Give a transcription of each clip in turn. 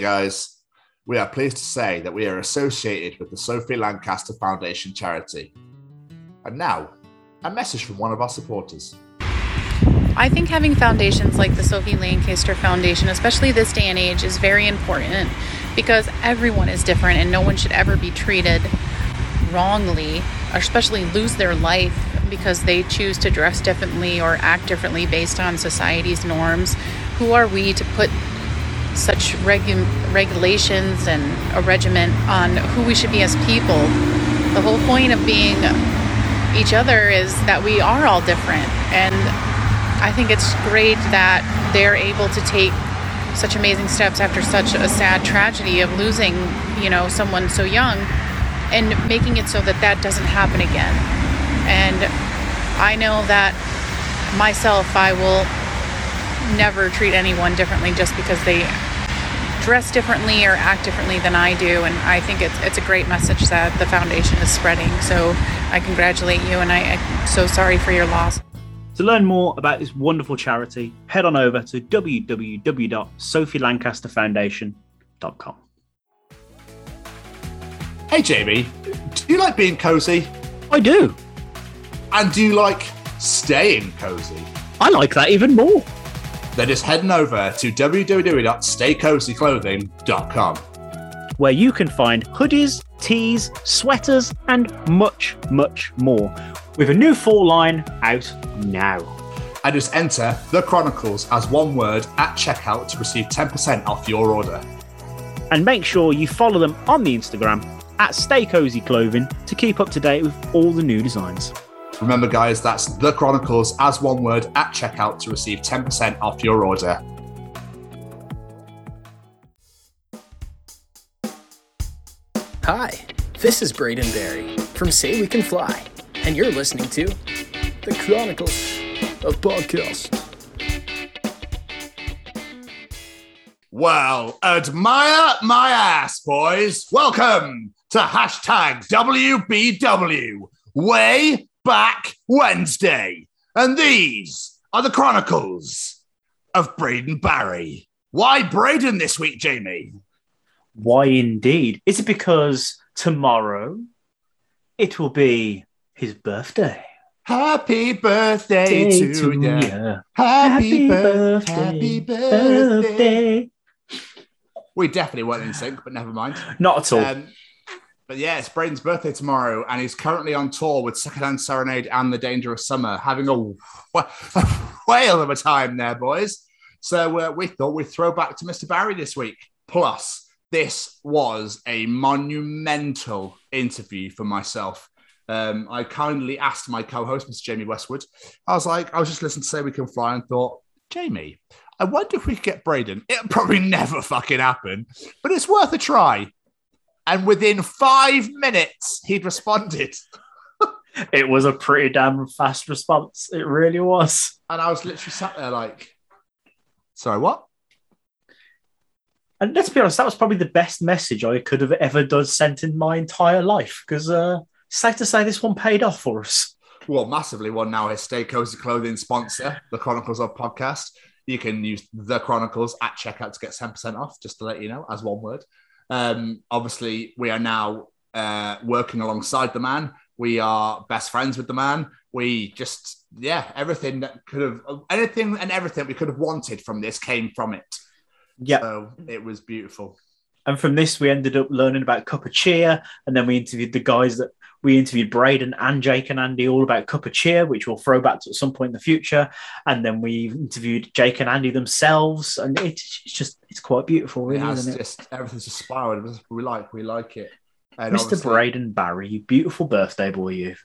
guys, we are pleased to say that we are associated with the Sophie Lancaster Foundation charity. And now, a message from one of our supporters. I think having foundations like the Sophie Lancaster Foundation, especially this day and age, is very important because everyone is different and no one should ever be treated wrongly, or especially lose their life because they choose to dress differently or act differently based on society's norms. Who are we to put such regu- regulations and a regiment on who we should be as people? The whole point of being each other is that we are all different and I think it's great that they're able to take such amazing steps after such a sad tragedy of losing, you know, someone so young and making it so that that doesn't happen again. And I know that myself, I will never treat anyone differently just because they dress differently or act differently than I do. And I think it's it's a great message that the foundation is spreading. So I congratulate you, and I, I'm so sorry for your loss. To learn more about this wonderful charity, head on over to www.sophielancasterfoundation.com. Hey, Jamie, do you like being cozy? I do. And do you like staying cozy? I like that even more. Then just heading over to www.staycozyclothing.com. Where you can find hoodies, tees, sweaters, and much, much more. With a new fall line out now. And just enter The Chronicles as one word at checkout to receive 10% off your order. And make sure you follow them on the Instagram at Stay Cozy Clothing to keep up to date with all the new designs. Remember, guys, that's The Chronicles as one word at checkout to receive 10% off your order. Hi, this is Braden Barrie from Say We Can Fly, and you're listening to The Chronicles of Podcast. Well, admire my ass, boys. Welcome to hashtag WBW, Way Back Wednesday. And these are the Chronicles of Braden Barrie. Why Braden this week, Jamie? Why indeed? Is it because tomorrow it will be his birthday? Happy birthday Day to, to ya. Happy, Happy birthday. birthday. Happy birthday. Birthday. We definitely weren't in sync, but never mind. Not at all. Um, but yeah, it's Braden's birthday tomorrow, and he's currently on tour with Secondhand Serenade and The Dangerous Summer, having a, wh- whale of a time there, boys. So uh, we thought we'd throw back to Mr. Barrie this week. Plus, this was a monumental interview for myself. Um, I kindly asked my co-host, Mr. Jamie Westwood. I was like, I was just listening to Say We Can Fly and thought, Jamie, I wonder if we could get Braden. It'll probably never fucking happen, but it's worth a try. And within five minutes, he'd responded. it was a pretty damn fast response. It really was. And I was literally sat there like, sorry, what? And let's be honest, that was probably the best message I could have ever done sent in my entire life. Because uh, safe to say this one paid off for us. Well, massively one now is Stay Cozy Clothing sponsor, the Chronicles of Podcast. You can use the Chronicles at checkout to get 10% off, just to let you know, as one word. Um, obviously, we are now uh, working alongside the man. We are best friends with the man. We just, yeah, everything that could have, anything and everything we could have wanted from this came from it. Yeah. So it was beautiful. And from this, we ended up learning about Cup of Cheer. And then we interviewed the guys that we interviewed Braden and Jake and Andy all about Cup of Cheer, which we'll throw back to at some point in the future. And then we interviewed Jake and Andy themselves. And it's just, it's quite beautiful, really, has isn't it? just, everything's just spiraled. We like, we like it. And Mr. Braden Barrie, you beautiful birthday boy, you.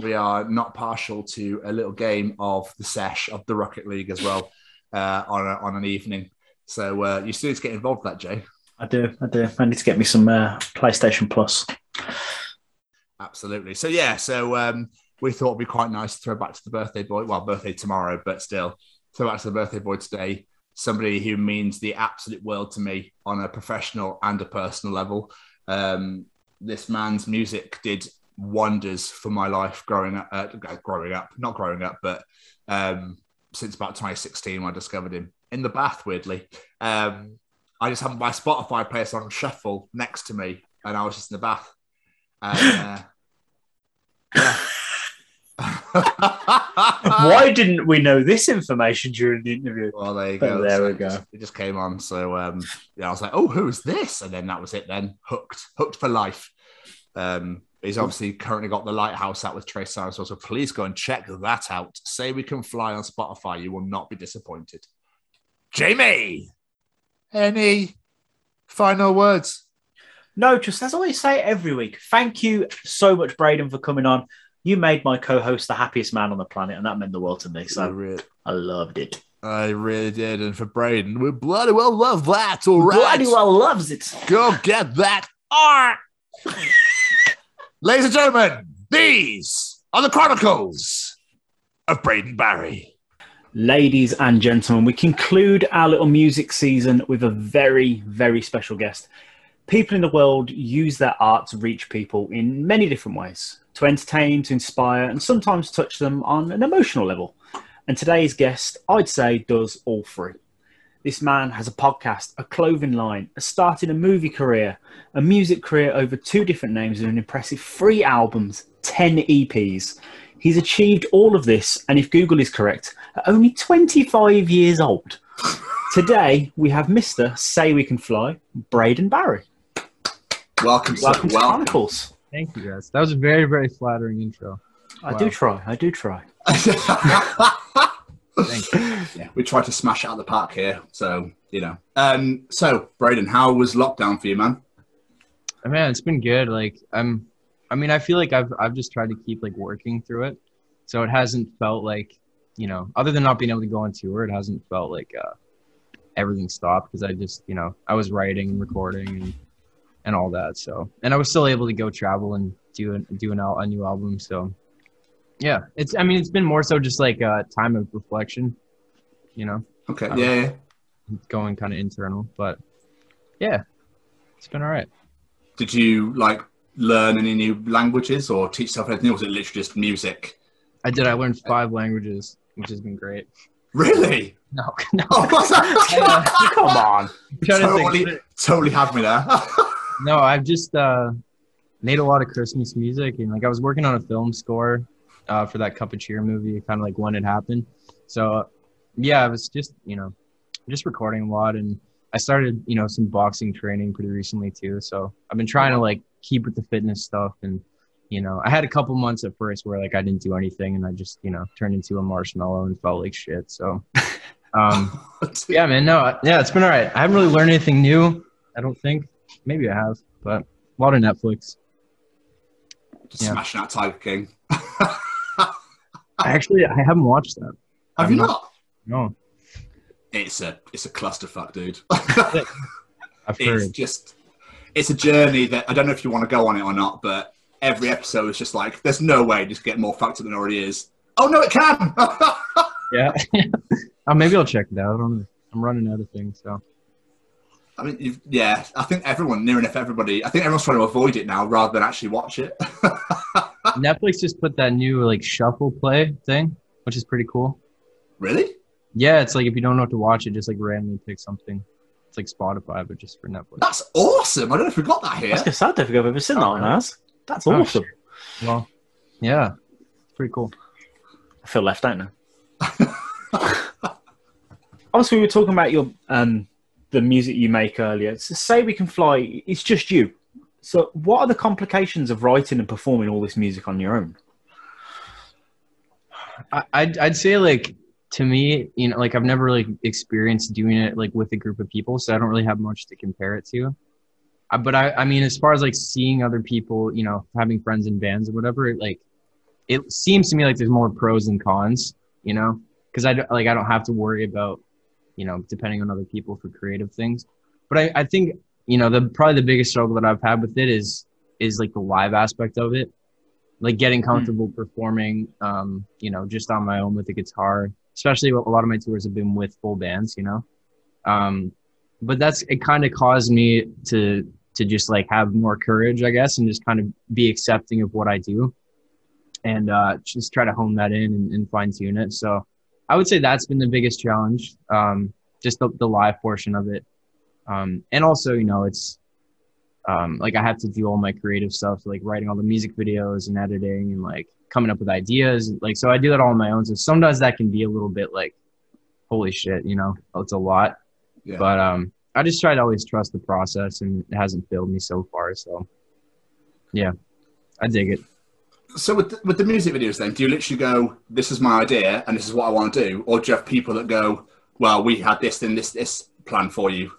we are not partial to a little game of the sesh of the Rocket League as well uh, on, a, on an evening. So uh, you still need to get involved with that, Jay. I do, I do. I need to get me some uh, PlayStation Plus. Absolutely. So yeah, so um, we thought it'd be quite nice to throw back to the birthday boy. Well, birthday tomorrow, but still throw back to the birthday boy today. Somebody who means the absolute world to me on a professional and a personal level. Um, this man's music did wonders for my life growing up. Uh, growing up, not growing up, but um, since about 2016 when I discovered him in the bath. Weirdly, um, I just had my Spotify playlist on shuffle next to me, and I was just in the bath. Uh, Why didn't we know this information during the interview? Well, there you But go. there So we it go. just- It just came on. So um, yeah, I was like, oh, who's this? And then that was it. Then hooked, hooked for life. Um, he's obviously currently got the lighthouse out with Trace Cyrus. So please go and check that out. Say we can fly on Spotify. You will not be disappointed. Jamie, any final words? No, just as I always say every week, thank you so much, Braden, for coming on. You made my co-host the happiest man on the planet, and that meant the world to me. I, So re- I loved it. I really did. And for Braden, we bloody well love that. All right. Bloody well loves it. Go get that art. Ladies and gentlemen, these are the Chronicles of Braden Barrie. Ladies and gentlemen, we conclude our little music season with a very, very special guest. People in the world use their art to reach people in many different ways to entertain, to inspire, and sometimes touch them on an emotional level. And today's guest, I'd say, does all three. This man has a podcast, a clothing line, a started a movie career, a music career over two different names, and an impressive three albums, 10 EPs. He's achieved all of this, and if Google is correct, at only 25 years old. Today, we have Mr. Say We Can Fly, Braden Barrie. Welcome, sir. Welcome to Chronicles. Thank you, guys. That was a very, very flattering intro. I Wow. do try. I do try. Thank you. yeah, we tried to smash it out of the park here, so you know. Um, so Braden, how was lockdown for you, man? Uh, Man, it's been good. Like I'm, I mean, I feel like I've I've just tried to keep like working through it, so it hasn't felt like you know, other than not being able to go on tour, it hasn't felt like uh, everything stopped because I just you know I was writing and recording and and all that. So and I was still able to go travel and do an, do an a new album. So yeah, it's I mean it's been more so just like a time of reflection, you know. Okay, yeah, yeah. going kind of internal. But yeah, it's been all right. Did you like learn any new languages or teach yourself anything, or was it literally just music? I did. I learned five languages, which has been great. Really? No, no. Oh, what's that? Come on. I'm to think. totally, totally had me there. No, I've just uh, made a lot of Christmas music, and like I was working on a film score uh, for that Cup of Cheer movie, kind of like when it happened. So yeah, I was just you know just recording a lot, and I started you know some boxing training pretty recently too. So I've been trying to like keep with the fitness stuff, and you know I had a couple months at first where like I didn't do anything, and I just you know turned into a marshmallow and felt like shit. So. Um, yeah, man. No, yeah, it's been all right. I haven't really learned anything new. I don't think. Maybe I have, but a lot of Netflix. Just Yeah. smashing out Tiger King. I actually, I haven't watched that. Have I'm you not- not? No, It's a it's a clusterfuck, dude. I've it's just it's a journey that I don't know if you want to go on it or not, but every episode is just like there's no way just get more fucked up than it already is. Oh no, it can. Yeah. oh, maybe I'll check it out. I don't, I'm running out of things, so I mean, you've, yeah, I think everyone, near enough everybody, I think everyone's trying to avoid it now rather than actually watch it. Netflix just put that new like shuffle play thing, which is pretty cool. really? Yeah, it's like if you don't know what to watch, it just like randomly picks something. It's like Spotify, but just for Netflix. That's awesome. I don't know if we got that here. was going to say, I don't think I've ever seen that one, ours. That's Oh, awesome. Well, yeah, pretty cool. I feel left out now. Obviously, we were talking about your um, the music you make earlier. So say we can fly. It's just you. So, what are the complications of writing and performing all this music on your own? I'd, I'd say like to me, you know, like I've never really experienced doing it like with a group of people, so I don't really have much to compare it to. Uh, but I, I mean, as far as like seeing other people, you know, having friends in bands or whatever, like it seems to me like there's more pros and cons, you know, because I like I don't have to worry about, you know, depending on other people for creative things. But I, I think you know the probably the biggest struggle that I've had with it is is like the live aspect of it. Like getting comfortable performing um you know just on my own with the guitar especially a lot of my tours have been with full bands you know? Um but that's it kind of caused me to to just like have more courage i guess and just kind of be accepting of what i do. And uh just try to hone that in and, and fine tune it. So i would say that's been the biggest challenge um just the, the live portion of it Um, and also, you know, it's um, like I have to do all my creative stuff, like writing all the music videos and editing and like coming up with ideas. Like, so I do that all on my own. So sometimes that can be a little bit like, holy shit, you know, it's a lot. Yeah. But um, I just try to always trust the process, and it hasn't failed me so far. So, yeah, I dig it. So with the, with the music videos, then do you literally go, "This is my idea, and this is what I want to do," or do you have people that go, "Well, we had this and this this plan for you"?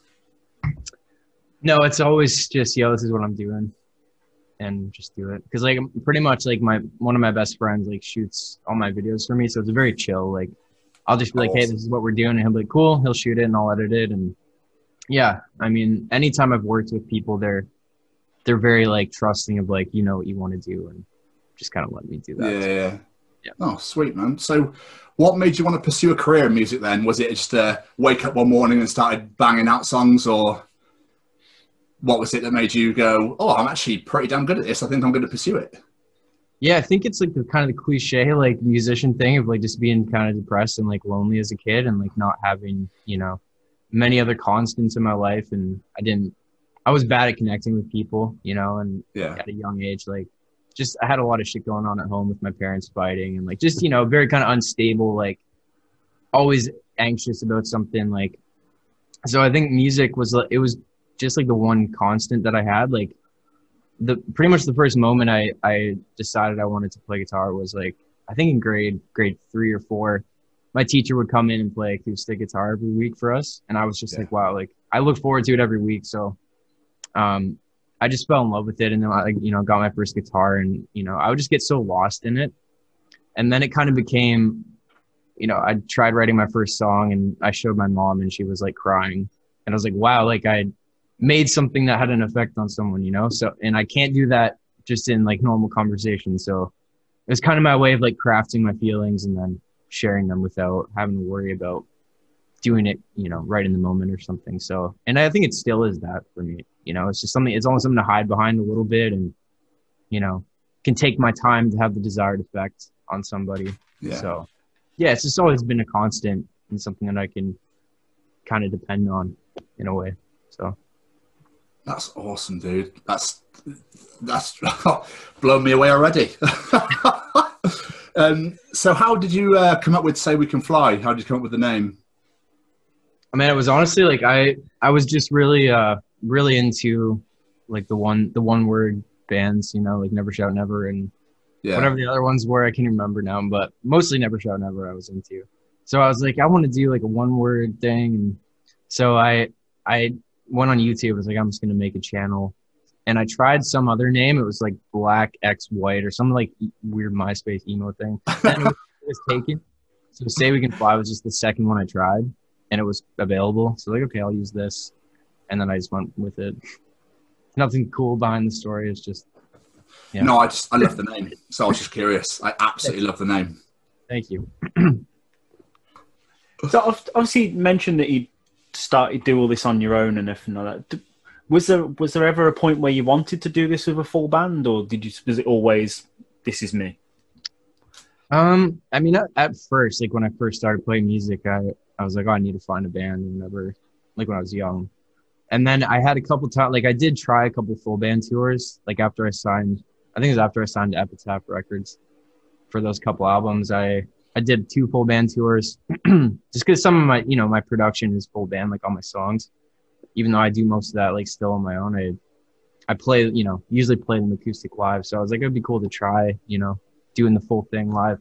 No, it's always just yo, this is what I'm doing, and just do it. Because like pretty much like my one of my best friends like shoots all my videos for me, so it's very chill. Like I'll just be like, hey, this is what we're doing, and he'll be like, cool. He'll shoot it, and I'll edit it, and yeah, I mean, anytime I've worked with people, they're they're very like trusting of like you know what you want to do, and just kind of let me do that. Yeah, yeah. Yeah. Oh, sweet man. So, what made you want to pursue a career in music? Then was it just uh, wake up one morning and started banging out songs, or what was it that made you go, "Oh, I'm actually pretty damn good at this. I think I'm going to pursue it." Yeah, I think it's like the kind of the cliche like musician thing of like just being kind of depressed and like lonely as a kid and like not having, you know, many other constants in my life and I didn't I was bad at connecting with people, you know, and Yeah, at a young age like just I had a lot of shit going on at home with my parents fighting and like just, you know, very kind of unstable like always anxious about something like so I think music was like it was just like the one constant that I had like the pretty much the first moment I I decided I wanted to play guitar was like I think in grade grade three or four, my teacher would come in and play acoustic guitar every week for us, and I was just Yeah. like, wow, like I look forward to it every week. So, um, I just fell in love with it, and then I you know got my first guitar, and you know I would just get so lost in it, and then it kind of became, you know, I tried writing my first song, and I showed my mom, and she was like crying, and I was like, wow, like I made something that had an effect on someone, you know? So, and I can't do that just in like normal conversation. So it's kind of my way of like crafting my feelings and then sharing them without having to worry about doing it, you know, right in the moment or something. So, and I think it still is that for me, you know, it's just something, it's almost something to hide behind a little bit and, you know, can take my time to have the desired effect on somebody. yeah. So, yeah, it's just always been a constant and something that I can kind of depend on in a way. So, That's awesome, dude. That's that's blown me away already. um, so, how did you uh, come up with "Say We Can Fly"? How did you come up with the name? I mean, it was honestly like I I was just really uh really into like the one the one word bands, you know, like Never Shout Never and Yeah, whatever the other ones were. I can't remember now, but mostly Never Shout Never I was into. So I was like, I want to do like a one word thing, and so I I went on YouTube. I was like, I'm just gonna make a channel, and I tried some other name. It was like Black X White or some like weird MySpace emo thing. And it was, it was taken. So Say We Can Fly was just the second one I tried, and it was available. So like, okay, I'll use this, and then I just went with it. Nothing cool behind the story. It's just yeah. No, I just I love the name, so I was just curious. I absolutely love the name. thank you. So ob- obviously, you mentioned that you started do all this on your own and everything like that. Was there was there ever a point where you wanted to do this with a full band, or did you was it always this is me? Um, I mean, at, at first, like when I first started playing music, I, I was like, oh, I need to find a band. And never, like when I was young, and then I had a couple times, like I did try a couple full band tours. Like after I signed, I think it was after I signed to Epitaph Records for those couple albums. I I did two full band tours, just because some of my, you know, my production is full band, like all my songs. Even though I do most of that like still on my own, I I play, you know, usually play them acoustic live. So I was like, it'd be cool to try, you know, doing the full thing live.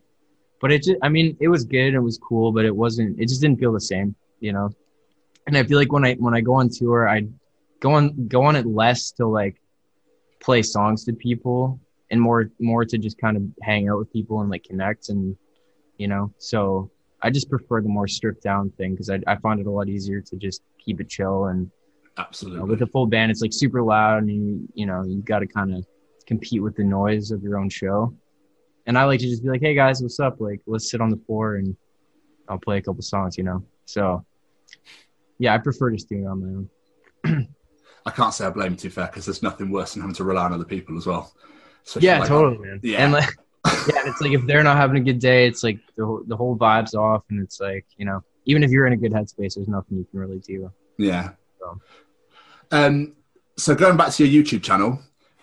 But it just, I mean, it was good. It was cool, but it wasn't, it just didn't feel the same, you know? And I feel like when I, when I go on tour, I go on, go on it less to like play songs to people and more, more to just kind of hang out with people and like connect and, you know, so I just prefer the more stripped down thing because I, I find it a lot easier to just keep it chill and, you know, Absolutely. with a full band, it's like super loud, and you you know you got to kind of compete with the noise of your own show. And I like to just be like, "Hey guys, what's up? Like, let's sit on the floor and I'll play a couple songs," you know. So, yeah, I prefer just doing it on my own. I can't say I blame you too fair because there's nothing worse than having to rely on other people as well. Especially Yeah, like- totally, man. Yeah. And like, yeah, it's like if they're not having a good day, it's like the whole, the whole vibe's off, and it's like you know, even if you're in a good headspace, there's nothing you can really do. Yeah. So. Um, so going back to your YouTube channel,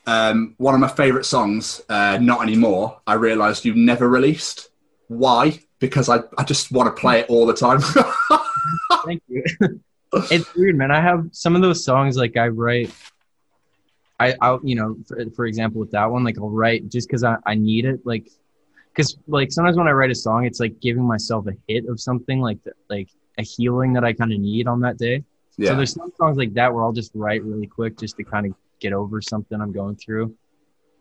um, one of my favourite songs, uh, "Not Anymore," I realised you never released. Why? Because I, I just want to play it all the time. Thank you. it's weird, man. I have some of those songs like I write. I, I'll, you know, for, for example, with that one, like I'll write just because I, I need it, like, because like sometimes when I write a song, it's like giving myself a hit of something, like like a healing that I kind of need on that day. yeah. So there's some songs like that where I'll just write really quick just to kind of get over something I'm going through.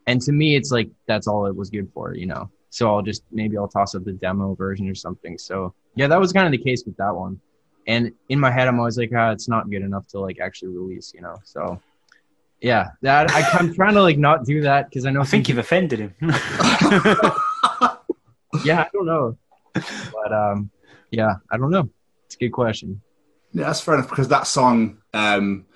And to me, it's like that's all it was good for, you know. So I'll just maybe I'll toss up the demo version or something. So yeah, that was kind of the case with that one. And in my head, I'm always like, ah, it's not good enough to like actually release, you know. So yeah, that I, I'm trying to like not do that because I know I think you've offended him. yeah, I don't know, but um, yeah, I don't know. It's a good question. Yeah, that's fair enough because that song. Um,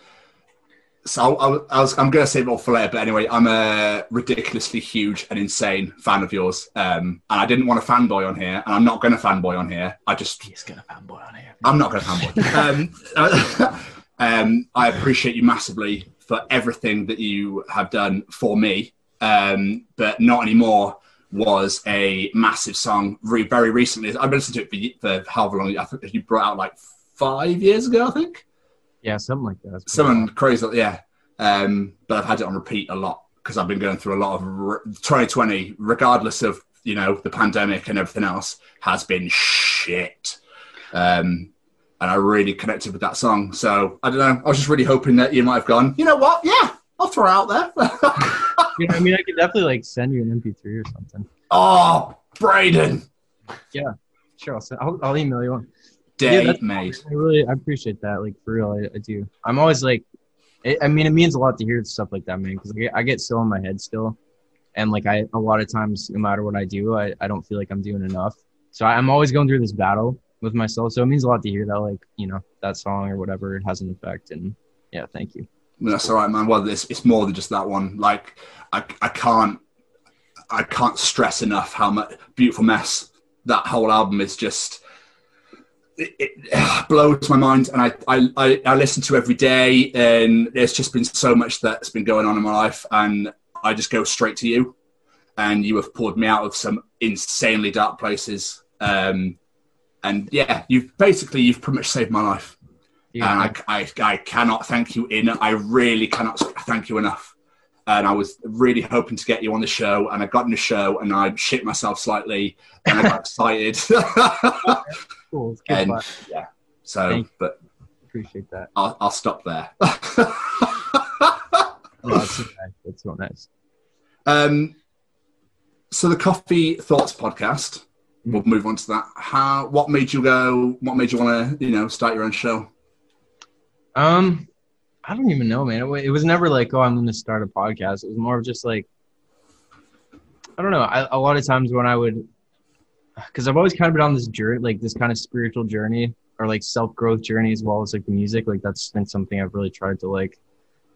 so I, I was, I'm going to save it all for later, but anyway, I'm a ridiculously huge and insane fan of yours, um, and I didn't want to fanboy on here, and I'm not going to fanboy on here. I just, He's gonna fanboy on here. I'm not going to fanboy. um, um, I appreciate you massively for everything that you have done for me, um, but not anymore was a massive song re- very recently. I've been listening to it for, for however long. I think you brought out like five years ago, I think. Yeah, something like that. Someone crazy, yeah. Um, but I've had it on repeat a lot because I've been going through a lot of re- 2020, regardless of you know the pandemic and everything else, has been shit. Um, and I really connected with that song. So I don't know. I was just really hoping that you might have gone. You know what? Yeah, I'll throw it out there. You know, I mean, I could definitely like send you an MP3 or something. oh, Braden, Yeah, Sure, I'll, send, I'll, I'll email you one. Day that's- made. I really I appreciate that. Like for real, I, I do. I'm always like, it, I mean, it means a lot to hear stuff like that, man. Because I, get- I get so in my head still, and like I a lot of times, no matter what I do, I, I don't feel like I'm doing enough. So I'm always going through this battle with myself. So it means a lot to hear that, like you know, that song or whatever, it has an effect. And yeah, thank you. That's all right, man. Well, it's, it's more than just that one. Like, I, I can't, I can't stress enough how much beautiful mess that whole album is. Just it, it blows my mind, and I, I, I, listen to every day, and there's just been so much that's been going on in my life, and I just go straight to you, and you have pulled me out of some insanely dark places. Um, and yeah, you've basically you've pretty much saved my life Dude, and I- I, I, I cannot thank you in. I really cannot thank you enough. And I was really hoping to get you on the show, and I got in the show, and I shit myself slightly, and I got excited. cool. And yeah, so Thank but Appreciate that. I'll, I'll stop there. Oh, that's so nice. That's so nice. um, so the Coffee Thoughts podcast. We'll move on to that. How? What made you go? What made you want to, you know, start your own show? Um, I don't even know, man. It, was never like, oh, I'm going to start a podcast. It was more of just like, I don't know. I, a lot of times when I would, because I've always kind of been on this journey, like this kind of spiritual journey or like self growth journey as well as like the music. Like that's been something I've really tried to like,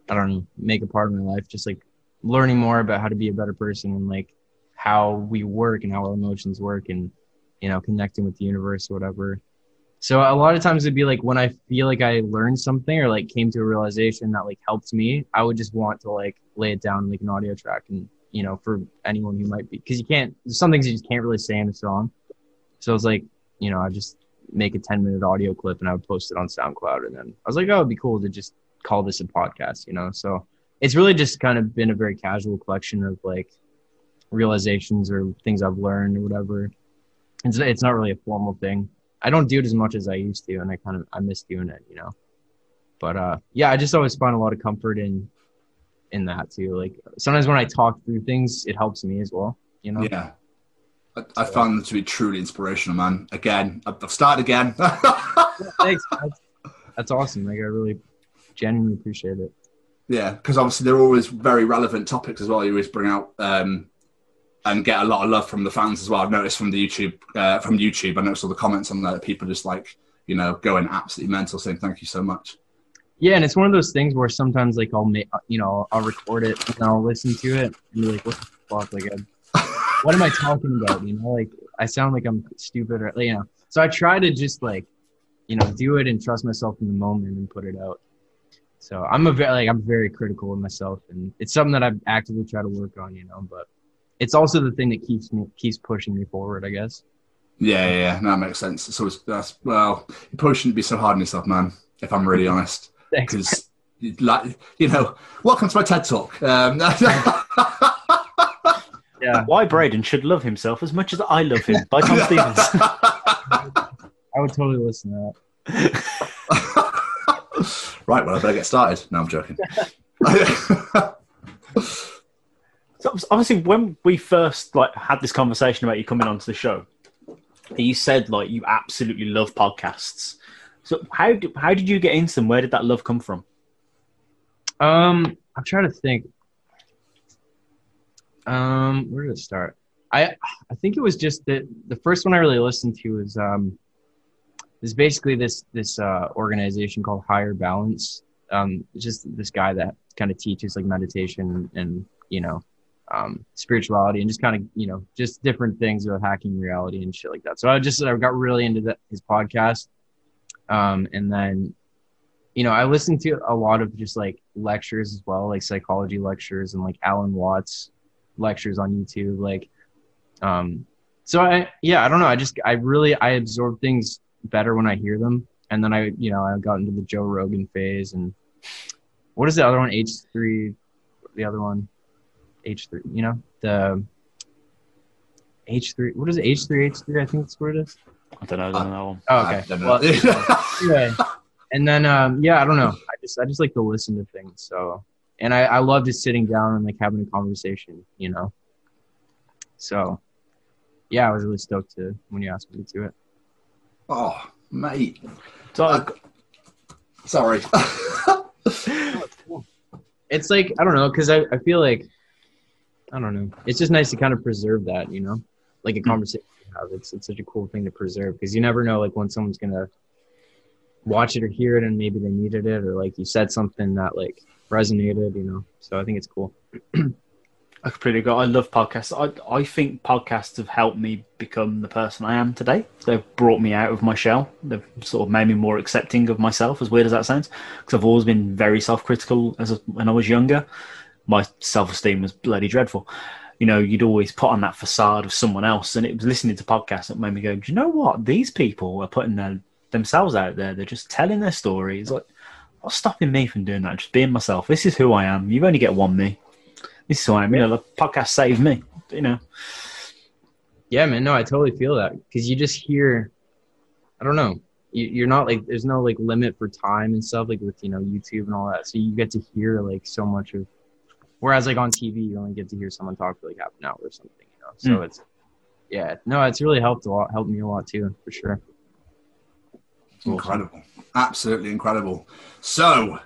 I don't know, make a part of my life. Just like learning more about how to be a better person and like how we work and how our emotions work and you know connecting with the universe or whatever. So a lot of times it'd be like when I feel like I learned something or like came to a realization that like helped me, I would just want to like lay it down like an audio track and you know for anyone who might be because you can't some things you just can't really say in a song. So it's like you know I just make a 10 minute audio clip and I would post it on SoundCloud and then I was like oh it'd be cool to just call this a podcast you know so it's really just kind of been a very casual collection of like realizations or things I've learned or whatever. It's it's not really a formal thing. I don't do it as much as I used to, and I kind of I miss doing it, you know. But uh, yeah, I just always find a lot of comfort in in that too. Like sometimes when I talk through things, it helps me as well, you know. Yeah. I, I found them to be truly inspirational, man. Again, I've I've started again. Thanks. That's, that's awesome. Like I really genuinely appreciate it. Yeah, because obviously they're always very relevant topics as well. You always bring out um, and get a lot of love from the fans as well. I've noticed from the YouTube, uh, from YouTube, I noticed all the comments on there. that People just like, you know, going absolutely mental, saying thank you so much. Yeah, and it's one of those things where sometimes like I'll make you know I'll record it and I'll listen to it and be like, what the fuck? Like, I, what am I talking about? You know, like I sound like I'm stupid or you know. So I try to just like, you know, do it and trust myself in the moment and put it out. So I'm a very like I'm very critical of myself, and it's something that I actively try to work on, you know. But it's also the thing that keeps me keeps pushing me forward, I guess. Yeah, yeah, yeah. No, that makes sense. So it's, that's well, you probably shouldn't be so hard on yourself, man. If I'm really honest, because like you know, welcome to my TED talk. Um, Yeah, Why Braden should love himself as much as I love him by Tom Stevens. I would totally listen to that. right, well, I better get started. No, I'm joking. So obviously, when we first like had this conversation about you coming onto the show, you said like you absolutely love podcasts. So how do, how did you get into them? Where did that love come from? Um, I'm trying to think. Um, where did it start? I I think it was just that the first one I really listened to was um, is basically this this uh, organization called Higher Balance. Um, just this guy that kind of teaches like meditation and you know um, spirituality and just kind of you know just different things about hacking reality and shit like that. So I just I got really into that, his podcast, um, and then you know I listened to a lot of just like lectures as well, like psychology lectures and like Alan Watts lectures on YouTube, like. Um, so I yeah I don't know I just I really I absorb things better when I hear them, and then I you know I got into the Joe Rogan phase and what is the other one H three, the other one H three you know the H three what is it H three H three I think that's where it is. I don't know. I don't know. Oh, okay. don't know. Well, anyway, and then um, yeah, I don't know. I just I just like to listen to things. So, and I I love just sitting down and like having a conversation. You know. So, yeah, I was really stoked to when you asked me to do it. oh, mate. So Uh, sorry. It's like I don't know because I I feel like I don't know. It's just nice to kind of preserve that. You know, like a hmm. conversation you have. It's it's such a cool thing to preserve because you never know like when someone's gonna watch it or hear it and maybe they needed it or like you said something that like resonated. You know, so I think it's cool. I completely agree. I love podcasts. I I think podcasts have helped me become the person I am today. They've brought me out of my shell. They've sort of made me more accepting of myself. As weird as that sounds, because I've always been very self-critical as a, when I was younger. My self-esteem was bloody dreadful. You know, you'd always put on that facade of someone else, and it was listening to podcasts that made me go, "Do you know what? These people are putting their themselves out there. They're just telling their stories. Like, what's stopping me from doing that? Just being myself. This is who I am. You only get one me. This is who I am. You know, the podcast saved me. You know, Yeah, man. No, I totally feel that because you just hear. I don't know. You, you're not like there's no like limit for time and stuff like with you know YouTube and all that. So you get to hear like so much of. Whereas like on TV, you only get to hear someone talk for like half an hour or something. You know. So Mm. it's. Yeah. No, it's really helped a lot. Helped me a lot too, for sure. incredible. Absolutely incredible. So,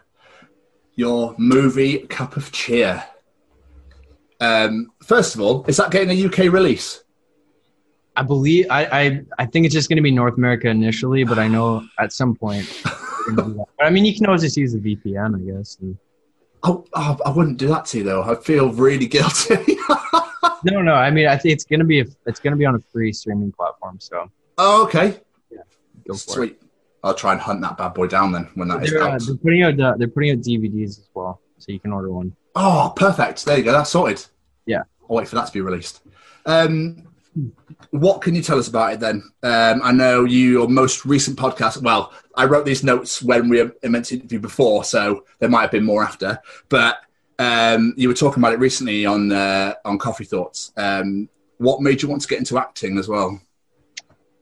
your movie Cup of Cheer. Um, first of all, is that getting a UK release? I believe I I, I think it's just going to be North America initially, but I know at some point. we're gonna do that. But I mean, you can always just use the VPN, I guess. And, Oh, oh, I wouldn't do that to you though. I feel really guilty. no, no. I mean, I think it's gonna be a, it's gonna be on a free streaming platform. So oh, okay. go for it. Sweet. I'll try and hunt that bad boy down then when that is They're, uh, out. they're putting out uh, they're putting out DVDs as well, so you can order one. Oh, perfect. There you go. That's sorted. Yeah. I'll wait for that to be released. Um, what can you tell us about it then? Um, I know you, your most recent podcast. Well, I wrote these notes when we meant to interview before, so there might have been more after. But um, you were talking about it recently on uh, on Coffee Thoughts. Um, what made you want to get into acting as well?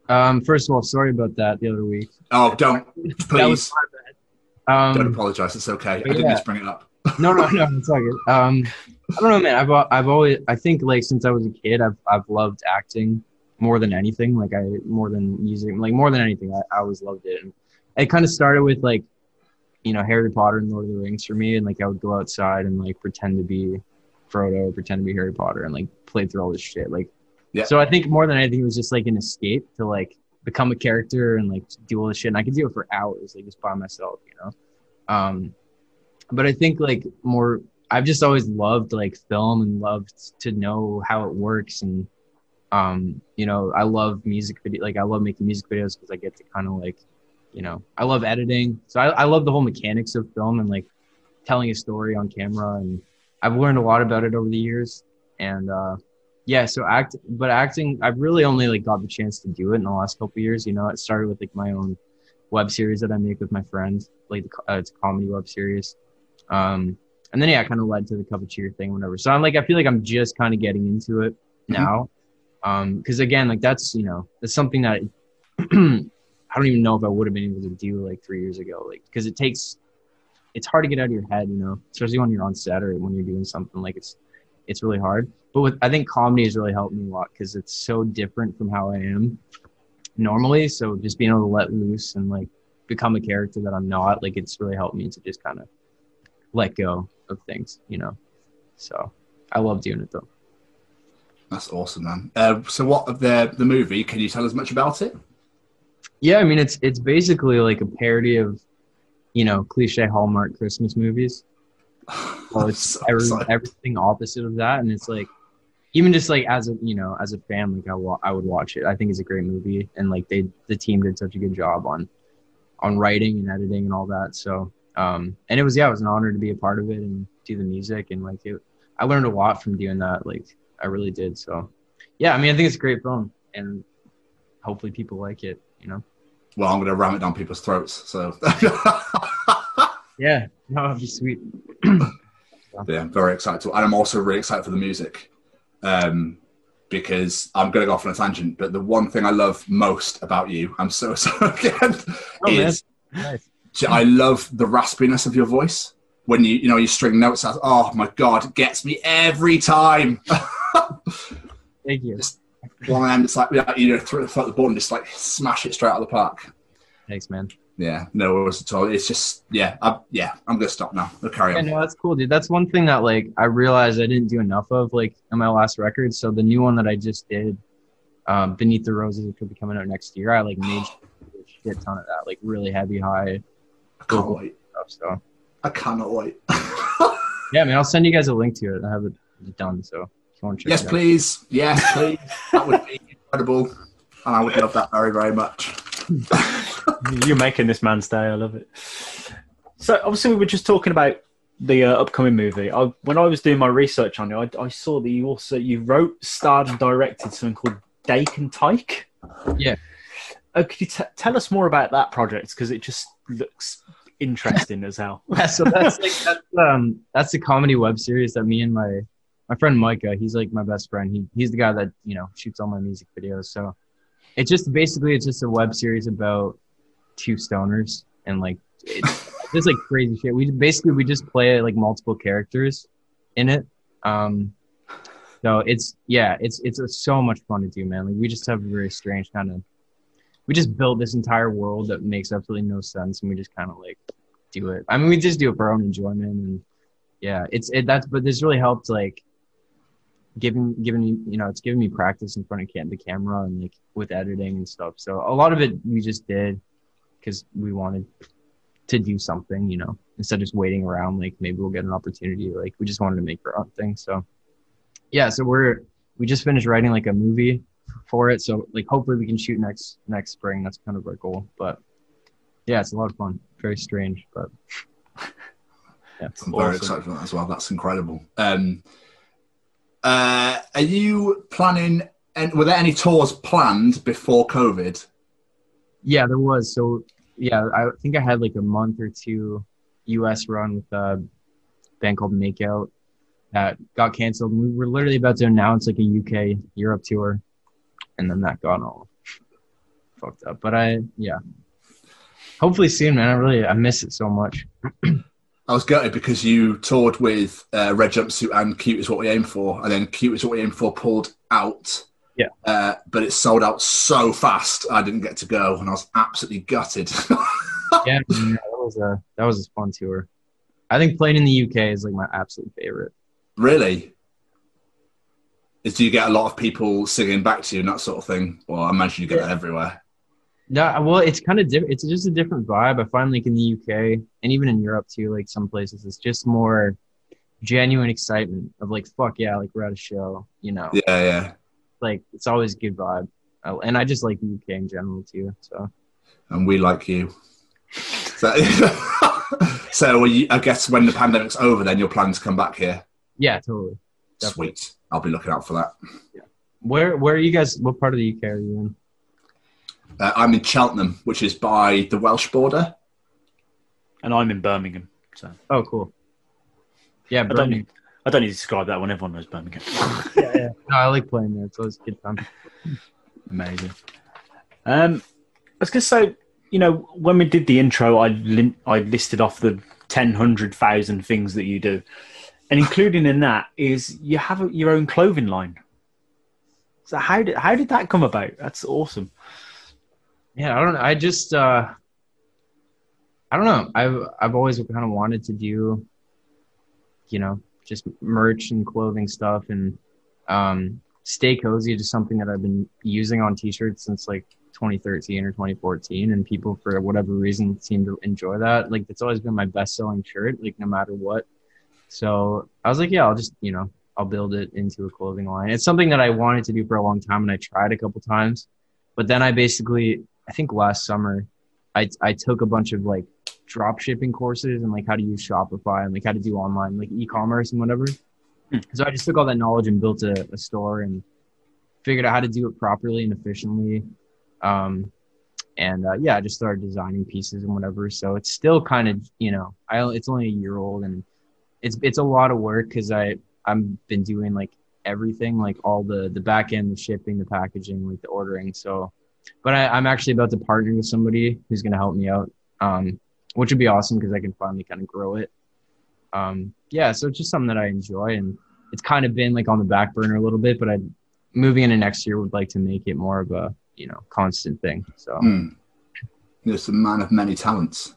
Um, first of all, sorry about that the other week. Oh, don't please bad. don't Um, apologize. It's okay. I didn't yeah. to bring it up. no, no, no, it's all good. Um, I don't know, man. I've I've always I think like since I was a kid, I've I've loved acting more than anything. Like I more than music, like more than anything, I, I always loved it. And it kind of started with like, you know, Harry Potter and Lord of the Rings for me, and like I would go outside and like pretend to be Frodo, pretend to be Harry Potter, and like play through all this shit. Like, Yeah. so I think more than anything, it was just like an escape to like become a character and like do all this shit. And I could do it for hours, like just by myself, you know. Um, but I think like more I've just always loved like film and loved to know how it works and um you know I love music video like I love making music videos because I get to kind of like you know I love editing so I, I love the whole mechanics of film and like telling a story on camera, and I've learned a lot about it over the years. And uh, yeah, so act, but acting, I've really only like got the chance to do it in the last couple of years. You know, it started with like my own web series that I make with my friend, like the, uh, it's a comedy web series. Um, and then yeah, it kind of led to the cup of cheer thing, whatever. So I'm like, I feel like I'm just kind of getting into it Mhm. now. Um, because again, like that's you know, that's something that I don't even know if I would have been able to do like three years ago. Like, because it takes, it's hard to get out of your head, you know, especially when you're on set or when you're doing something like it's, it's really hard. But with, I think comedy has really helped me a lot because it's so different from how I am normally. So just being able to let loose and like become a character that I'm not, like it's really helped me to just kind of let go of things, you know. So I love doing it though. That's awesome, man. Uh, so, what of the the movie? Can you tell us much about it? Yeah, I mean it's it's basically like a parody of, you know, cliche Hallmark Christmas movies. Well, it's So every, everything opposite of that, and it's like, even just like as a you know as a fan, like I, wa- I would watch it. I think it's a great movie, and like they the team did such a good job on on writing and editing and all that. So um, and it was yeah, it was an honor to be a part of it and do the music and like it. I learned a lot from doing that. Like I really did. So yeah, I mean I think it's a great film, and hopefully people like it. You know. well, I'm going to ram it down people's throats. So, Yeah, no, that'd be sweet. yeah, I'm very excited. And I'm also really excited for the music um, because I'm going to go off on a tangent. But the one thing I love most about you, I'm so sorry again, Oh, is Nice. I love the raspiness of your voice when you you know you string notes out. Oh my god, it gets me every time. Thank you. One of them, it's like you know, throw throw the ball and just like smash it straight out of the park. Thanks, man. Yeah, no worries at all. It's just yeah, I, yeah. I'm gonna stop now. I'll carry Yeah, on. no, that's cool, dude. That's one thing that like I realized I didn't do enough of like in my last record. So the new one that I just did, um, Beneath the Roses, which will be coming out next year, I like made a shit ton of that, like really heavy, high I can't wait. stuff. So I cannot wait. yeah, I mean, I'll send you guys a link to it. I have it done, so if you want to check yes, it please. Yes, please. that would be incredible, and I would love that very, very much. You're making this man's day. I love it. So obviously we were just talking about the uh, upcoming movie. I, when I was doing my research on it, I, I saw that you also you wrote, starred, and directed something called Dake and Tyke. Yeah. Uh, could you t- tell us more about that project because it just looks interesting as hell. Yeah, so that's like that's um that's the comedy web series that me and my my friend Micah, he's like my best friend. He he's the guy that you know shoots all my music videos. So it's just basically it's just a web series about two stoners and like it's just like crazy shit. We basically we just play like multiple characters in it. Um, so it's yeah, it's it's so much fun to do, man. Like we just have a very strange kind of. We just built this entire world that makes absolutely no sense, and we just kind of like do it. I mean, we just do it for our own enjoyment, and yeah, it's it. That's but this really helped like giving giving you know it's giving me practice in front of cam- the camera and like with editing and stuff. So a lot of it we just did because we wanted to do something, you know, instead of just waiting around. Like maybe we'll get an opportunity. Like we just wanted to make our own thing. So yeah, so we're we just finished writing like a movie for it. So like hopefully we can shoot next next spring. That's kind of our goal. But yeah, it's a lot of fun. Very strange, but yeah. I'm very Awesome. excited for that as well. That's incredible. Um, uh, are you planning? And were there any tours planned before COVID? Yeah, there was. So yeah, I think I had like a month or two US run with a band called Makeout that got canceled. We were literally about to announce like a UK Europe tour, and then that got all fucked up. But I yeah, hopefully soon, man. I really I miss it so much. I was gutted because you toured with uh, Red Jumpsuit and Cute is What We Aim For, and then Cute is What We Aim For pulled out. Yeah. Uh, but it sold out so fast, I didn't get to go, and I was absolutely gutted. Yeah, that was a that was a fun tour. I think playing in the UK is like my absolute favorite. really? Is, do you get a lot of people singing back to you and that sort of thing? Well, I imagine you get that everywhere. No, well, it's kind of different. It's just a different vibe. I find like in the UK and even in Europe too, like some places, it's just more genuine excitement of like, fuck yeah, like we're at a show, you know, Yeah, yeah. Like it's always a good vibe. I- And I just like the UK in general too. So And we like you. So- so you, I guess when the pandemic's over, then you're planning to come back here. Yeah, totally. Definitely. Sweet. I'll be looking out for that. Yeah. Where where are you guys? What part of the UK are you in? Uh, I'm in Cheltenham, which is by the Welsh border. And I'm in Birmingham. So Oh, cool. Yeah, I don't Birmingham. Need, I don't need to describe that one. everyone knows Birmingham. yeah, yeah. No, I like playing there. It's always a good time. Amazing. Um, I was going to say, you know, when we did the intro, I lin- I listed off the 10, 100,000 things that you do. And including in that is you have a, your own clothing line. So how did how did that come about? That's awesome. Yeah, I don't know. I just uh I don't know. I've I've always kind of wanted to do you know, just merch and clothing stuff and um stay cozy is something that I've been using on t-shirts since like 2013 or 2014 and people for whatever reason seem to enjoy that. Like it's always been my best selling shirt like no matter what. So, I was like, yeah, I'll just, you know, I'll build it into a clothing line. It's something that I wanted to do for a long time and I tried a couple times. But then I basically, I think last summer, I I took a bunch of like drop shipping courses and like how to use Shopify and like how to do online like e-commerce and whatever. Hmm. So I just took all that knowledge and built a, a store and figured out how to do it properly and efficiently. Um, and uh, yeah, I just started designing pieces and whatever. So it's still kind of you know, I it's only a year old and it's it's a lot of work because I I've been doing like everything, like all the the back end, the shipping, the packaging, like the ordering. So, but I, I'm actually about to partner with somebody who's going to help me out, um, which would be awesome because I can finally kind of grow it. Um, yeah, so it's just something that I enjoy, and it's kind of been like on the back burner a little bit. But I, moving into next year, would like to make it more of a you know constant thing. So Hmm. You're a man of many talents.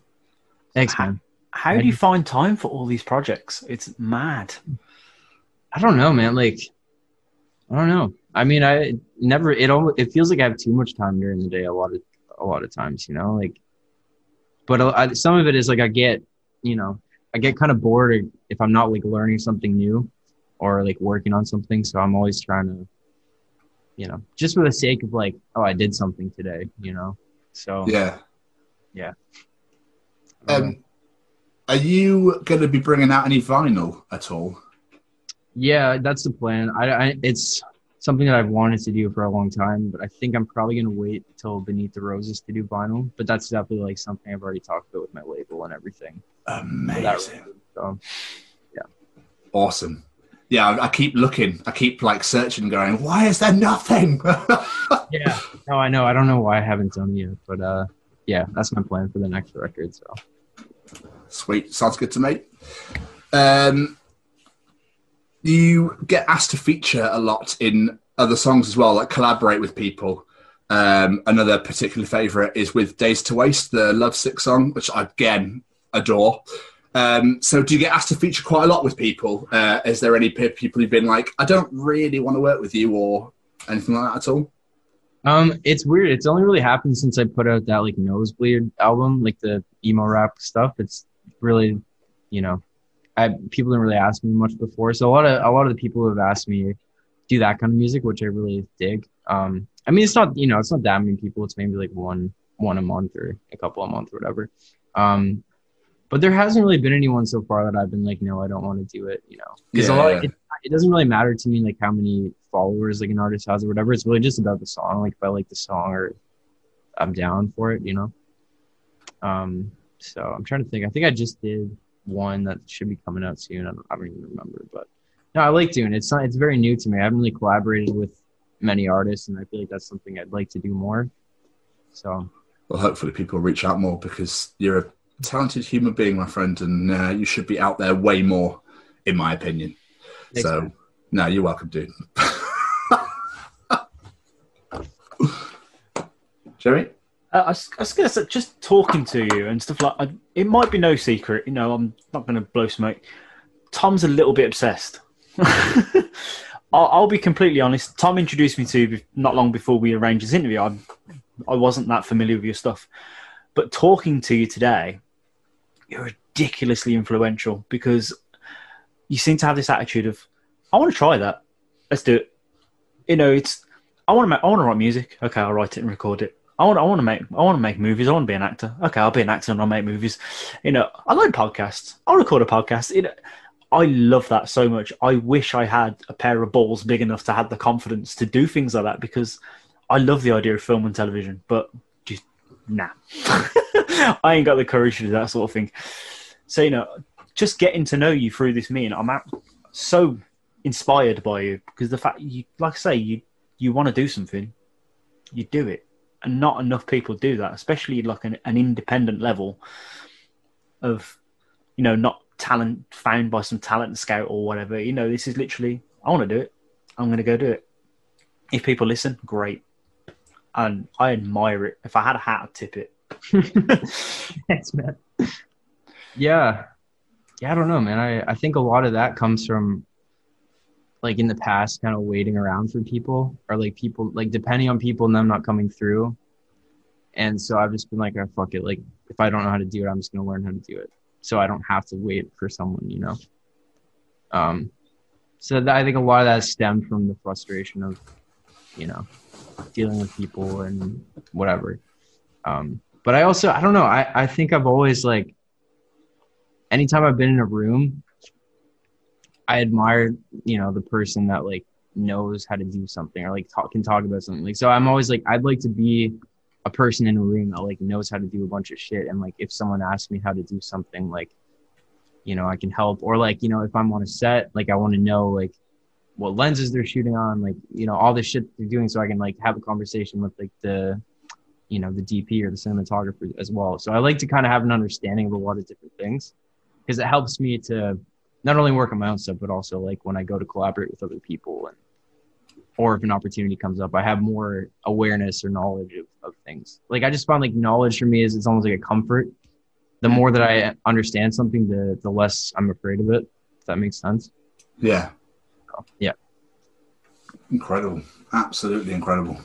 thanks, man. How do you find time for all these projects? It's mad. I don't know, man. Like, I don't know. I mean, I never. It almost it feels like I have too much time during the day. A lot of a lot of times, you know, like. But I, some of it is like I get, you know, I get kind of bored if I'm not like learning something new, or like working on something. So I'm always trying to, you know, just for the sake of like, oh, I did something today, you know. So Yeah. yeah. Um, are you going to be bringing out any vinyl at all? Yeah, that's the plan. I, I it's something that I've wanted to do for a long time, but I think I'm probably gonna wait till Beneath the Roses to do vinyl. But that's definitely like something I've already talked about with my label and everything. Amazing. So Awesome. Yeah, I, I keep looking. I keep like searching, going, why is there nothing? yeah, no, I know. I don't know why I haven't done it yet, but uh, yeah, that's my plan for the next record. So Sweet. Sounds good to me. Um, you get asked to feature a lot in other songs as well, like collaborate with people. Um, another particular favourite is with Days to Waste, the Lovesick song, which I again adore. Um, so, do you get asked to feature quite a lot with people? Uh, is there any people who've been like, I don't really want to work with you, or anything like that at all? Um, it's weird. It's only really happened since I put out that like Nosebleed album, like the emo rap stuff. It's really, you know, I people didn't really ask me much before. So a lot of a lot of the people who have asked me do that kind of music, which I really dig. Um, I mean, it's not you know, it's not that many people. It's maybe like one one a month or a couple a month or whatever. Um, but there hasn't really been anyone so far that I've been like, no, I don't want to do it. You know, because a lot yeah. it, it doesn't really matter to me like how many followers like an artist has or whatever. It's really just about the song. Like if I like the song or I'm down for it, you know. Um, so I'm trying to think. I think I just did one that should be coming out soon. I don't, I don't even remember, but no, I like doing it. It's not. It's very new to me. I haven't really collaborated with many artists, and I feel like that's something I'd like to do more. So Well, hopefully, people reach out more because you're a talented human being, my friend, and uh, you should be out there way more, in my opinion. Thanks, so, man. no, you're welcome, dude. Jerry? Uh, I was, I was gonna say, just talking to you and stuff like I, it might be no secret. You know, I'm not gonna blow smoke. Tom's a little bit obsessed. I'll, I'll be completely honest. Tom introduced me to you not long before we arranged this interview. I, I wasn't that familiar with your stuff, but talking to you today, you're ridiculously influential because you seem to have this attitude of, I want to try that. Let's do it. You know, it's I want to I want to write music. Okay, I'll write it and record it. I want I want to make I want to make movies. I want to be an actor. Okay, I'll be an actor and I'll make movies. You know, I like podcasts. I'll record a podcast. You know, I love that so much. I wish I had a pair of balls big enough to have the confidence to do things like that because I love the idea of film and television, but just nah. I ain't got the courage to do that sort of thing. So you know, just getting to know you through this meeting, I'm so inspired by you because the fact you, like I say, you you want to do something, you do it, and not enough people do that, especially like an, an independent level of, you know, not talent found by some talent scout or whatever. You know, this is literally, I want to do it. I'm going to go do it. If people listen, great. And I admire it. If I had a hat, I'd tip it. Thanks, man. Yeah. Yeah, I don't know, man. I, I think a lot of that comes from like in the past kind of waiting around for people or like people like depending on people and them not coming through. And so I've just been like, oh, fuck it. Like if I don't know how to do it, I'm just gonna learn how to do it. So I don't have to wait for someone, you know. Um so I think a lot of that stemmed from the frustration of, you know, dealing with people and whatever. Um, but I also I don't know, I, I think I've always like anytime I've been in a room I admire, you know, the person that like knows how to do something or like talk, can talk about something. Like, so I'm always like, I'd like to be a person in a room that like knows how to do a bunch of shit. And like, if someone asks me how to do something, like, you know, I can help. Or like, you know, if I'm on a set, like, I want to know like what lenses they're shooting on, like, you know, all this shit they're doing, so I can like have a conversation with like the, you know, the DP or the cinematographer as well. So I like to kind of have an understanding of a lot of different things because it helps me to not only work on my own stuff, but also like when I go to collaborate with other people and or if an opportunity comes up, I have more awareness or knowledge of, of things. Like I just found like knowledge for me is it's almost like a comfort. The more that I understand something, the the less I'm afraid of it. If that makes sense. Yeah. Yeah. Incredible. Absolutely incredible.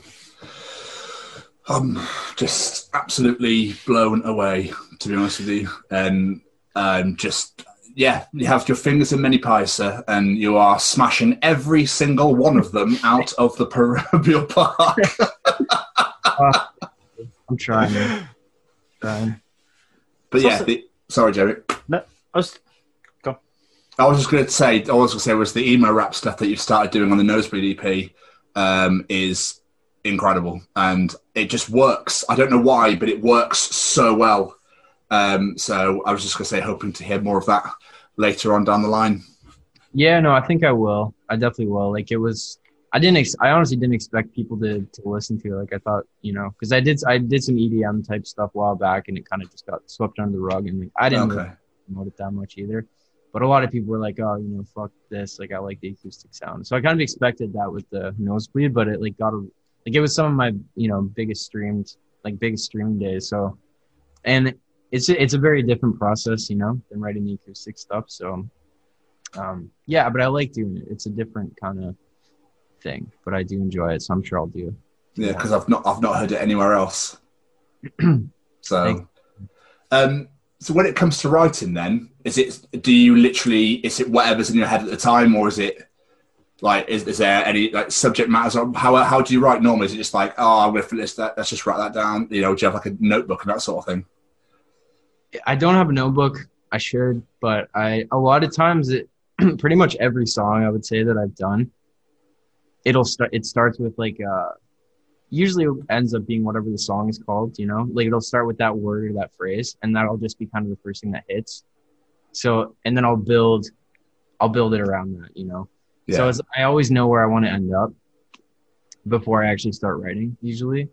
I'm just absolutely blown away, to be honest with you. And um, just yeah, you have your fingers in many pies, sir, and you are smashing every single one of them out of the proverbial park. uh, I'm trying. Man. trying. But yeah, the, sorry, Jerry. No, I was. Go. I was just going to say, all I was going to say was the emo rap stuff that you've started doing on the Nosebleed EP um, is incredible, and it just works. I don't know why, but it works so well. Um, so I was just going to say, hoping to hear more of that later on down the line. Yeah, no, I think I will. I definitely will. Like it was, I didn't. Ex- I honestly didn't expect people to to listen to. It. Like I thought, you know, because I did. I did some EDM type stuff a while back, and it kind of just got swept under the rug. And like, I didn't Okay. really promote it that much either. But a lot of people were like, "Oh, you know, fuck this." Like I like the acoustic sound, so I kind of expected that with the nosebleed, but it like got a like it was some of my you know biggest streamed like biggest streaming days. So, and it's a, it's a very different process, you know, than writing the acoustic stuff. So, um, yeah, but I like doing it. It's a different kind of thing, but I do enjoy it, so I'm sure I'll do. Yeah, because I've not I've not heard it anywhere else. so, um, so when it comes to writing, then is it? Do you literally? Is it whatever's in your head at the time, or is it like? Is, is there any like subject matters? Or how how do you write normally? Is it just like, oh, I'm going to list that. Let's just write that down. You know, do you have like a notebook and that sort of thing? I don't have a notebook. I should, but I a lot of times it pretty much every song I would say that I've done, it'll start. It starts with like uh, usually ends up being whatever the song is called. You know, like it'll start with that word or that phrase, and that'll just be kind of the first thing that hits. So, and then I'll build, I'll build it around that. You know, so it's, I always know where I want to end up before I actually start writing. Usually,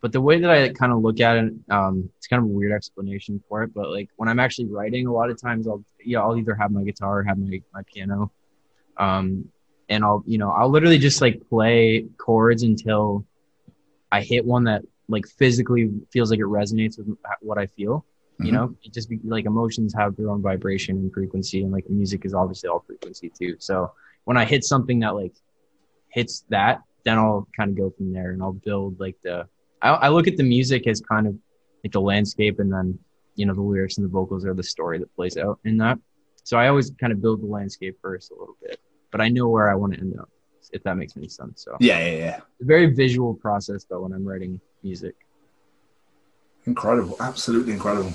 but the way that I kind of look at it, um, it's kind of a weird explanation for it. But like when I'm actually writing, a lot of times I'll yeah I'll either have my guitar or have my my piano, um, and I'll you know I'll literally just like play chords until I hit one that like physically feels like it resonates with what I feel. You Mhm. know, it just be like emotions have their own vibration and frequency, and like music is obviously all frequency too. So when I hit something that like hits that, then I'll kind of go from there and I'll build like the. I, I look at the music as kind of like the landscape, and then you know the lyrics and the vocals are the story that plays out in that. So I always kind of build the landscape first a little bit, but I know where I want to end up, if that makes any sense. So Yeah, yeah, yeah. it's a very visual process though when I'm writing music. Incredible, absolutely incredible.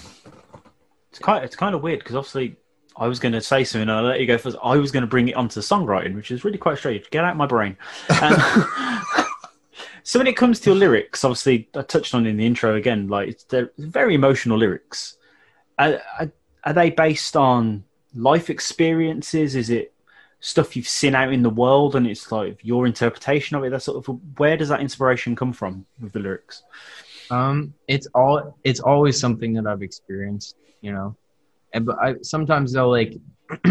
It's kind it's kind of weird because obviously I was going to say something and I'll let you go first. I was going to bring it onto songwriting, which is really quite strange. Get out of my brain. Um, so when it comes to your lyrics, obviously I touched on in the intro again. Like they're very emotional lyrics. Are, are, are they based on life experiences? Is it stuff you've seen out in the world and it's like your interpretation of it? That sort of where does that inspiration come from with the lyrics? Um, it's all it's always something that I've experienced, you know. And but I sometimes they'll like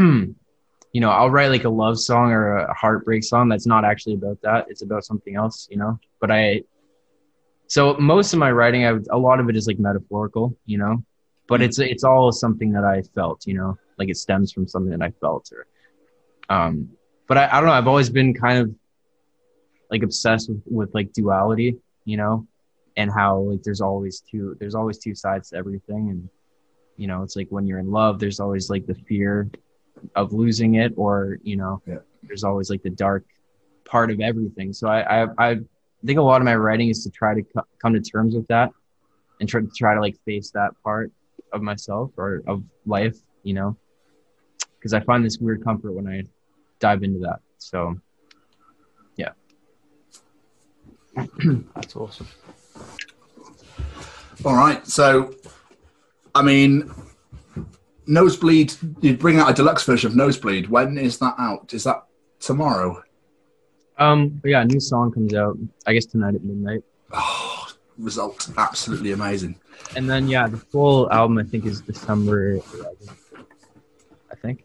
you know, I'll write like a love song or a heartbreak song that's not actually about that. It's about something else, you know. But I so most of my writing I would, a lot of it is like metaphorical, you know. But it's it's all something that I felt, you know. Like it stems from something that I felt or um but I, I don't know, I've always been kind of like obsessed with, with like duality, you know, and how like there's always two there's always two sides to everything and you know it's like when you're in love there's always like the fear of losing it or you know Yeah. there's always like the dark part of everything so i i, I think a lot of my writing is to try to co- come to terms with that and try to try to like face that part of myself or of life you know because i find this weird comfort when i dive into that so yeah That's awesome. All right. So, I mean, Nosebleed, you bring out a deluxe version of Nosebleed. When is that out? Is that tomorrow? um but yeah a new song comes out i guess tonight at midnight Oh, result absolutely amazing. And then yeah, the full album I think is December 11th. I think.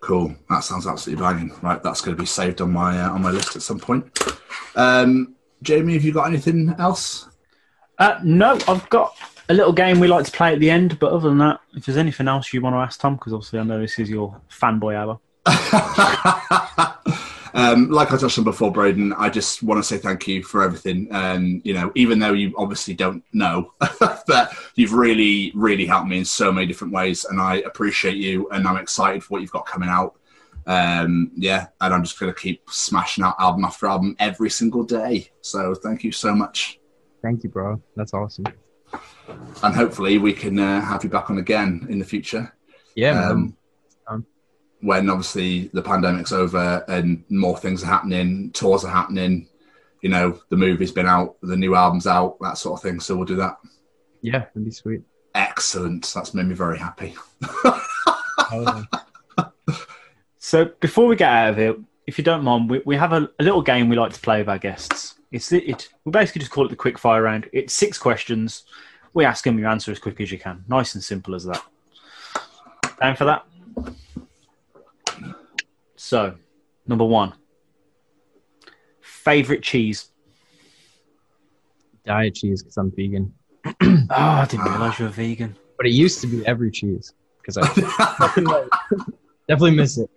Cool. That sounds absolutely banging. Right, that's going to be saved on my uh, on my list at some point. Um, Jamie, have you got anything else? Uh, no, I've got a little game we like to play at the end, but other than that, if there's anything else you want to ask Tom, because obviously I know this is your fanboy hour. um, like I touched on before, Braden, I just want to say thank you for everything. And you know, even though you obviously don't know, but you've really, really helped me in so many different ways, and I appreciate you. And I'm excited for what you've got coming out. Um, yeah, and I'm just going to keep smashing out album after album every single day. So thank you so much, Thank you, bro. That's awesome. And hopefully we can uh, have you back on again in the future. Yeah, um, Um, when obviously the pandemic's over and more things are happening, tours are happening, you know, the movie's been out, the new album's out, that sort of thing. So we'll do that. yeah, that'd be sweet. Excellent. That's made me very happy. Oh, So before we get out of here, if you don't mind, we, we have a, a little game we like to play with our guests. It's the, it we basically just call it the quick fire round. It's six questions. We ask them, your answer as quick as you can. Nice and simple as that. Time for that. So, number one, favorite cheese. diet cheese because I'm vegan, Oh, I didn't realize you were vegan. but it used to be every cheese because I definitely miss it.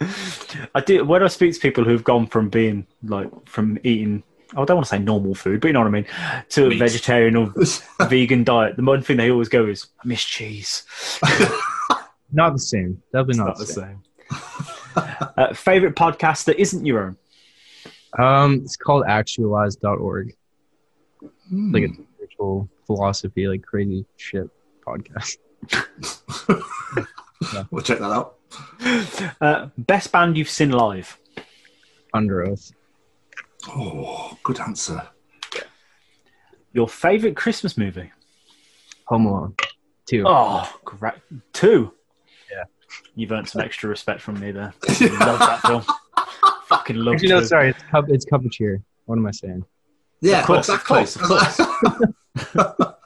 I do when I speak to people who've gone from being like from eating I don't want to say normal food, but you know what I mean, to a vegetarian or vegan diet. The one thing they always go is, "I miss cheese." Not the same. Definitely not, Not the the same. same. uh, favorite podcast that isn't your own. Um, it's called actualize.org. Hmm. Like a spiritual philosophy, like crazy shit podcast. we'll check that out. Uh, best band you've seen live. Underoath. Oh, good answer. Your favorite Christmas movie. Home Alone. Two. Oh, great! Two. Yeah. You've earned some extra respect from me there. love that film. Fucking love Actually, no, Two. sorry. It's cup. It's cup of cheer. What am I saying? Yeah, Of course, of course, of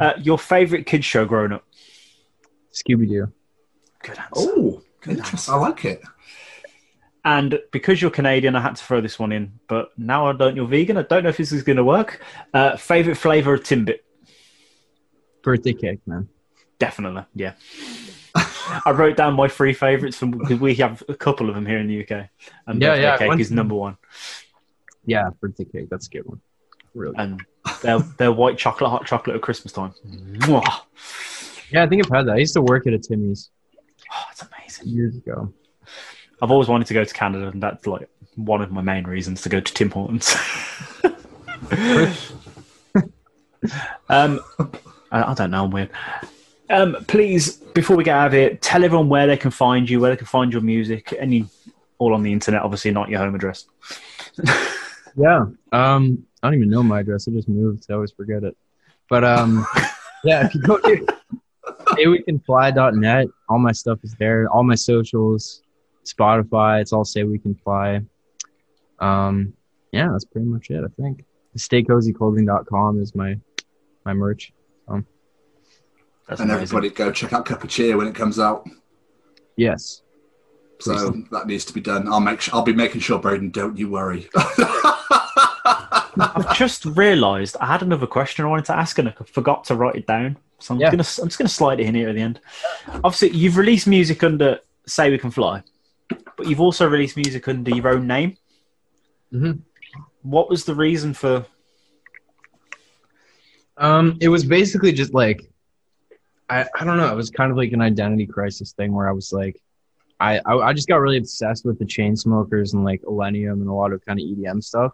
Uh, your favorite kids show growing up. Scooby Doo. Good answer. oh, Good interesting. I like it. And because you're Canadian, I had to throw this one in. But now I don't. You're vegan. I don't know if this is going to work. Uh, favorite flavor of Timbit. Birthday cake, man. Definitely, yeah. I wrote down my three favorites from because we have a couple of them here in the UK, and Yeah, birthday yeah, cake one- is number one. Yeah, birthday cake. That's a good one. Really. And they're, they're white chocolate, hot chocolate at Christmas time. Mwah. Yeah, I think I've had that. I used to work at a Timmy's Oh, it's amazing. years ago. I've always wanted to go to Canada, and that's like one of my main reasons to go to Tim Hortons. Um, I, I don't know. I'm weird. Um, please, before we get out of here, tell everyone where they can find you, where they can find your music, any all on the internet. Obviously, not your home address. Yeah. Um, I don't even know my address. I just moved. So I always forget it. But um, yeah, if you go to saywecanfly.net, all my stuff is there. All my socials, Spotify, it's all Say We Can Fly. Um, yeah, that's pretty much it. I think staycozyclothing.com is my my merch. That's and amazing. everybody go check out Cup of Cheer when it comes out. Yes. So that needs to be done. I'll make sure, I'll be making sure, Braden. Don't you worry. I've just realised I had another question I wanted to ask and I forgot to write it down. So I'm Yeah. gonna I'm just gonna slide it in here at the end. Obviously, you've released music under Say We Can Fly, but you've also released music under your own name. Mhm. What was the reason for? Um, it was basically just like, I, I don't know. It was kind of like an identity crisis thing where I was like, I, I, I just got really obsessed with the Chainsmokers and like Illenium and a lot of kind of EDM stuff.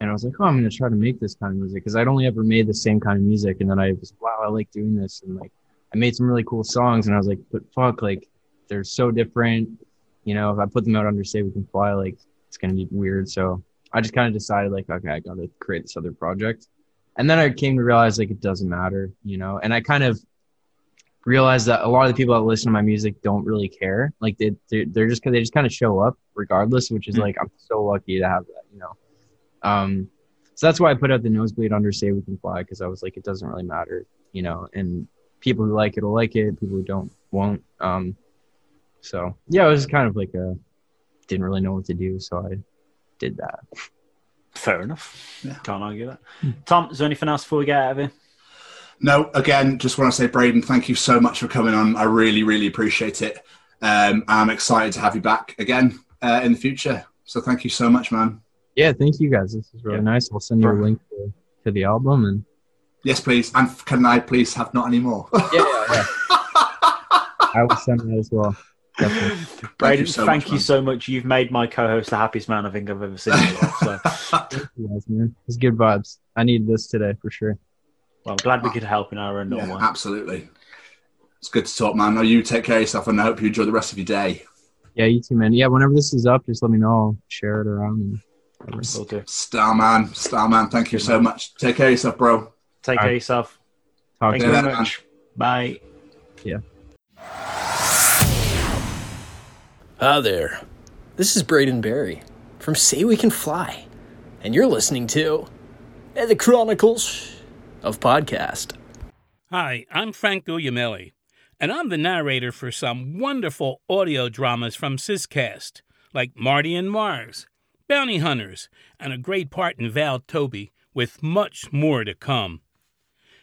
And I was like, oh, I'm going to try to make this kind of music because I'd only ever made the same kind of music. And then I was, like, wow, I like doing this. And like, I made some really cool songs and I was like, but fuck, like, they're so different. You know, if I put them out under Say We Can Fly, like, it's going to be weird. So I just kind of decided, like, okay, I got to create this other project and then I came to realize like it doesn't matter, you know. And I kind of realized that a lot of the people that listen to my music don't really care. Like they they're, they're just they just kind of show up regardless, which is Mm. like I'm so lucky to have that, you know. Um, so that's why I put out the nosebleed under "Say We Can Fly" because I was like, it doesn't really matter, you know. And people who like it will like it, people who don't won't. Um, so yeah, it was kind of like a didn't really know what to do, so I did that. Fair enough. Yeah. Can't argue that. Tom, is there anything else before we get out of here? No, again, just want to say, Braden, thank you so much for coming on. I really, really appreciate it. Um, I'm excited to have you back again uh, in the future. So thank you so much, man. Yeah, thank you guys. This is really Yeah. nice. I'll send you a link to, to the album and Yes, please. And can I please have not anymore? yeah, yeah, yeah. I will send that as well. Definitely. Braden, you so thank much, you so much. You've made my co-host the happiest man I think I've ever seen in my life. So, you guys, man. It's good vibes. I need this today for sure. well, I'm glad we ah. could help in our own yeah, way. absolutely. It's good to talk, man. Now you take care of yourself, and I hope you enjoy the rest of your day. Yeah, you too, man. Yeah, whenever this is up, just let me know. I'll share it around. And whatever. Star man, star man. Thank you so much. Take care of yourself, bro. Take All care right. of yourself. Talk Thank you you. very Yeah, much. Bye. Hi there. This is Braden Barrie from Say We Can Fly, and you're listening to the Chronicles of Podcast. Hi, I'm Frank Guglielmelli, and I'm the narrator for some wonderful audio dramas from Syscast, like Marty and Mars, Bounty Hunters, and a great part in Val Toby, with much more to come.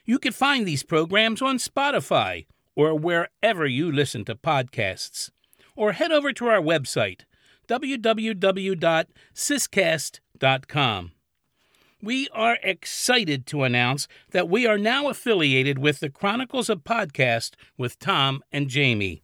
You can find these programs on Spotify or wherever you listen to podcasts, or head over to our website, www.syscast.com. We are excited to announce that we are now affiliated with the Chronicles of Podcast with Tom and Jamie.